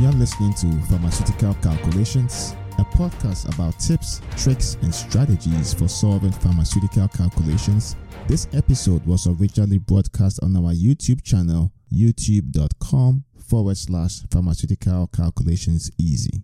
You're listening to Pharmaceutical Calculations, a podcast about tips, tricks, and strategies for solving pharmaceutical calculations. This episode was originally broadcast on our YouTube channel, youtube.com forward slash pharmaceutical calculations easy.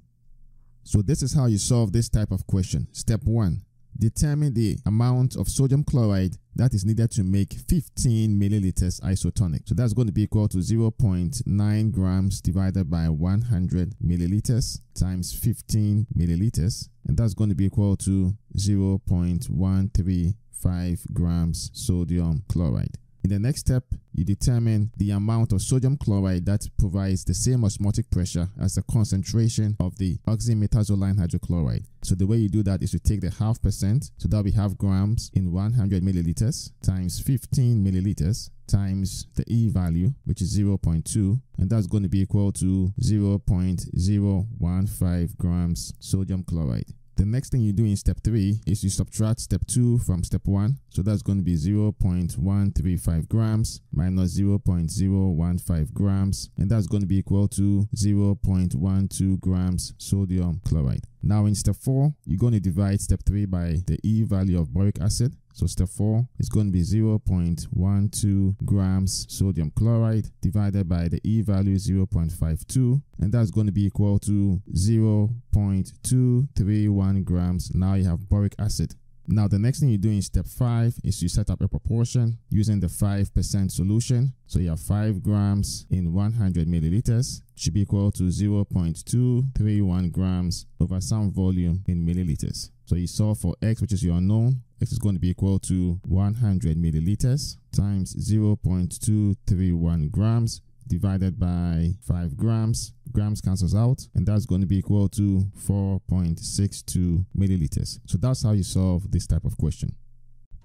So, this is how you solve this type of question. Step one determine the amount of sodium chloride that is needed to make 15 milliliters isotonic. So that's going to be equal to 0.9 grams divided by 100 milliliters times 15 milliliters. And that's going to be equal to 0.135 grams sodium chloride. In the next step, you determine the amount of sodium chloride that provides the same osmotic pressure as the concentration of the oxymetazoline hydrochloride. So the way you do that is to take the half percent, so that we have grams in 100 milliliters times 15 milliliters times the E value, which is 0.2, and that's going to be equal to 0.015 grams sodium chloride. The next thing you do in step 3 is you subtract step 2 from step 1. So that's going to be 0.135 grams minus 0.015 grams. And that's going to be equal to 0.12 grams sodium chloride. Now in step 4, you're going to divide step 3 by the E value of boric acid. So step 4 is going to be 0.12 grams sodium chloride divided by the E value 0.52 and that's going to be equal to 0.231 grams. Now you have boric acid. Now, the next thing you do in step five is you set up a proportion using the 5% solution. So you have 5 grams in 100 milliliters should be equal to 0.231 grams over some volume in milliliters. So you solve for x, which is your unknown. x is going to be equal to 100 milliliters times 0.231 grams divided by 5 grams. Grams cancels out, and that's going to be equal to 4.62 milliliters. So that's how you solve this type of question.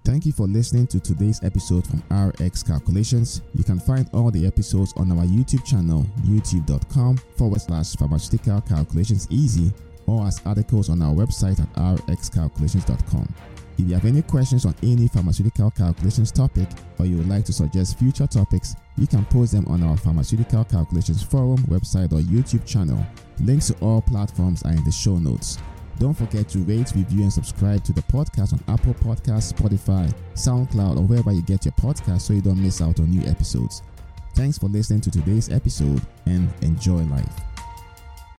Thank you for listening to today's episode from RX Calculations. You can find all the episodes on our YouTube channel, youtube.com forward slash pharmaceutical calculations easy, or as articles on our website at rxcalculations.com. If you have any questions on any pharmaceutical calculations topic or you would like to suggest future topics, you can post them on our Pharmaceutical Calculations Forum website or YouTube channel. Links to all platforms are in the show notes. Don't forget to rate, review, and subscribe to the podcast on Apple Podcasts, Spotify, SoundCloud, or wherever you get your podcast so you don't miss out on new episodes. Thanks for listening to today's episode and enjoy life.